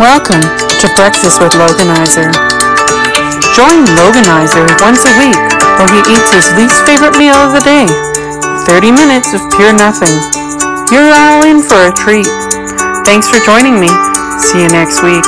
Welcome to Breakfast with Loganizer. Join Loganizer once a week while he eats his least favorite meal of the day 30 minutes of pure nothing. You're all in for a treat. Thanks for joining me. See you next week.